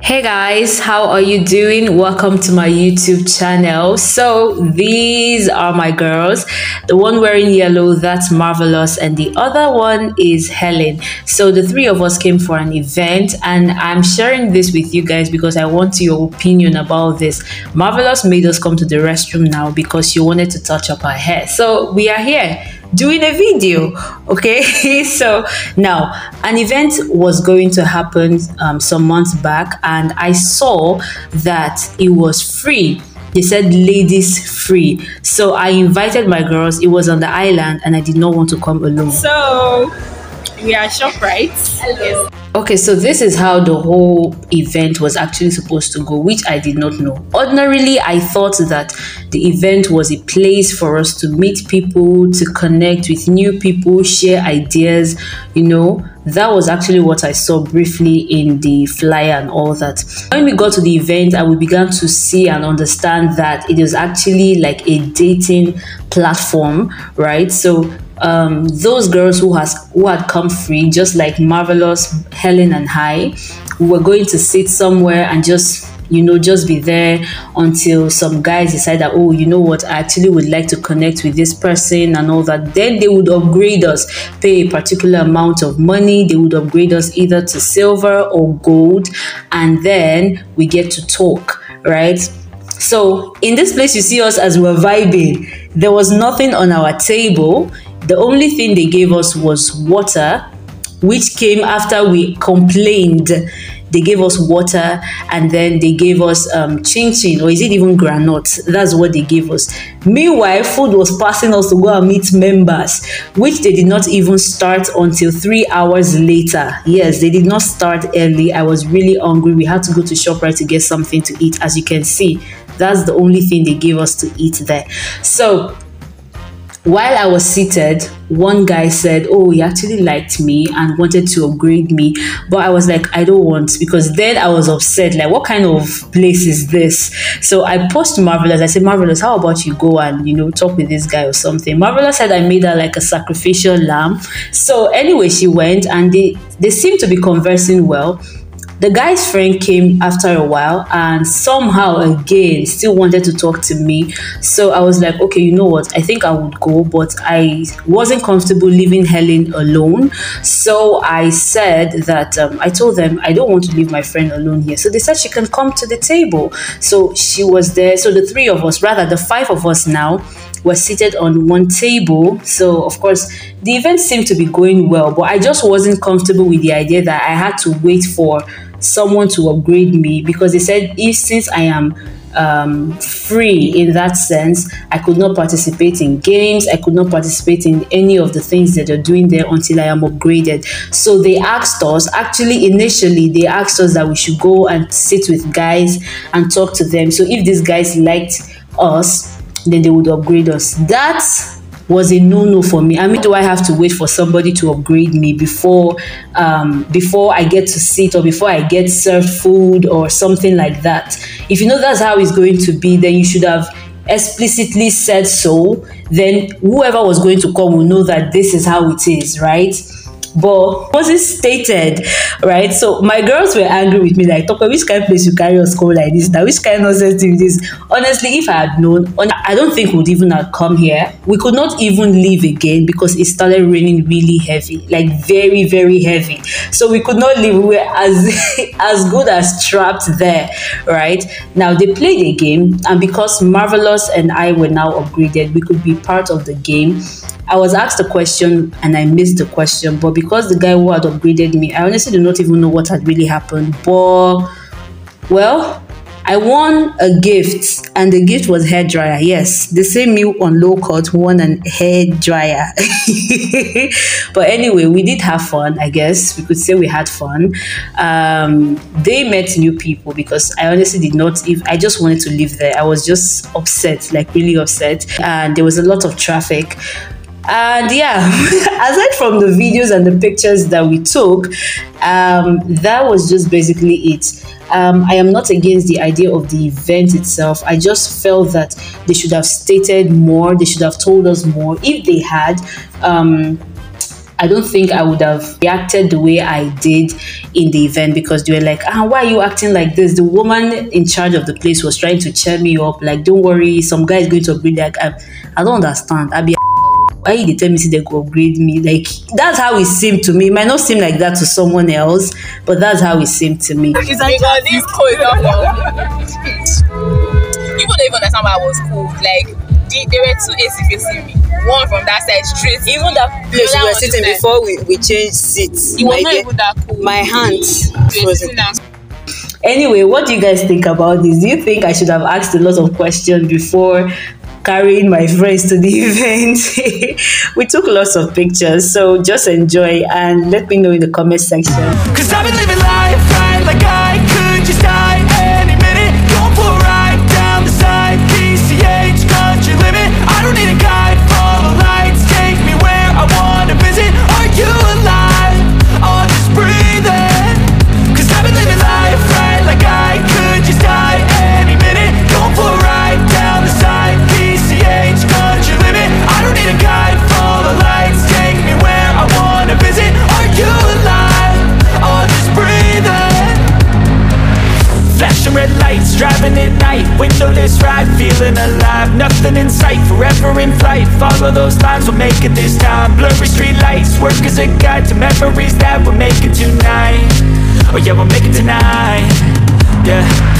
Hey guys, how are you doing? Welcome to my YouTube channel. So, these are my girls. The one wearing yellow, that's Marvelous, and the other one is Helen. So, the three of us came for an event, and I'm sharing this with you guys because I want your opinion about this. Marvelous made us come to the restroom now because she wanted to touch up her hair. So, we are here doing a video okay? So now an event was going to happen um, some months back and i saw that it was free. They said ladies free. So i invited my girls. It was on the island and i did not want to come alone. So we are ShopRite. Yes. Okay, so this is how the whole event was actually supposed to go, which I did not know. Ordinarily, I thought that the event was a place for us to meet people, to connect with new people, share ideas, you know. That was actually what I saw briefly in the flyer and all that. When we got to the event and we began to see and understand that it is actually like a dating platform, right? So um, those girls who has who had come free, just like Marvelous, Helen, and Hi, were going to sit somewhere and just you know just be there until some guys decide that oh you know what i actually would like to connect with this person and all that. Then they would upgrade us pay a particular amount of money. They would upgrade us either to silver or gold and then we get to talk right? So in this place you see us as we're vibing. There was nothing on our table the only thing they gave us was water, which came after we complained. They gave us water and then they gave us um, chin chin, or is it even granite? That's what they gave us. Meanwhile, food was passing us to go and meet members, which they did not even start until three hours later. Yes, they did not start early. I was really hungry. We had to go to ShopRite to get something to eat. As you can see, that's the only thing they gave us to eat there. So while I was seated, one guy said, Oh, he actually liked me and wanted to upgrade me. But I was like, I don't want because then I was upset. Like, what kind of place is this? So I posted Marvelous. I said, Marvelous, how about you go and, you know, talk with this guy or something? Marvelous said I made her like a sacrificial lamb. So anyway, she went and they, they seemed to be conversing well. The guy's friend came after a while and somehow again still wanted to talk to me. So I was like, okay, you know what? I think I would go, but I wasn't comfortable leaving Helen alone. So I said that um, I told them I don't want to leave my friend alone here. So they said she can come to the table. So she was there. So the three of us, rather the five of us now, were seated on one table. So, of course, the event seemed to be going well, but I just wasn't comfortable with the idea that I had to wait for someone to upgrade me because they said if since I am um, free in that sense. I could not participate in games. I could not participate in any of the things that they're doing there until I am upgraded. So they asked us, actually, initially, they asked us that we should go and sit with guys and talk to them. So if these guys liked us, then they would upgrade us. That was a no-no for me. I mean, do I have to wait for somebody to upgrade me before um, before I get to sit or before I get served food or something like that? If you know that's how it's going to be, then you should have explicitly said so. Then whoever was going to come will know that this is how it is, right? But was it stated right so my girls were angry with me like talk which kind of place you carry us school like this now? Which kind of nonsense is this? Honestly if i had known i don't think we'd even have come here. We could not even leave again because it started raining really heavy like very very heavy. So we could not leave. We were as as good as trapped there right? Now they played a game and because marvelous and i were now upgraded we could be part of the game I was asked a question and I missed the question, but because the guy who had upgraded me, I honestly do not even know what had really happened. But well, I won a gift, and the gift was hair dryer. Yes, the same me on low cut won an hair dryer. but anyway, we did have fun. I guess we could say we had fun. Um, they met new people because I honestly did not. If I just wanted to live there, I was just upset, like really upset, and there was a lot of traffic and yeah aside from the videos and the pictures that we took um, that was just basically it. Um, i am not against the idea of the event itself. I just felt that they should have stated more. They should have told us more. If they had um, I don't think I would have reacted the way I did in the event because they were like, ah, why are you acting like this? The woman in charge of the place was trying to cheer me up, like, don't worry, some guy is going to upgrade like, I, I don't understand. I'll be why they tell me see they go upgrade me like that's how it seemed to me it might not seem like that to someone else but that's how it seemed to me It's like because this cool is not People don't even understand why I was cool. Like the, there were two AC facing me. One from that side straight. Even that place we were sitting to before we, we changed seats. It was my, not even that cool. my hands frozen. Anyway, what do you guys think about this? Do you think I should have asked a lot of questions before carrying my friends to the event? we took lots of pictures, so just enjoy and let me know in the comment section. Flight Follow those lines, we'll make it this time. Blurry street lights, work as a guide To memories that we're making tonight. Oh yeah, we'll make it tonight. Yeah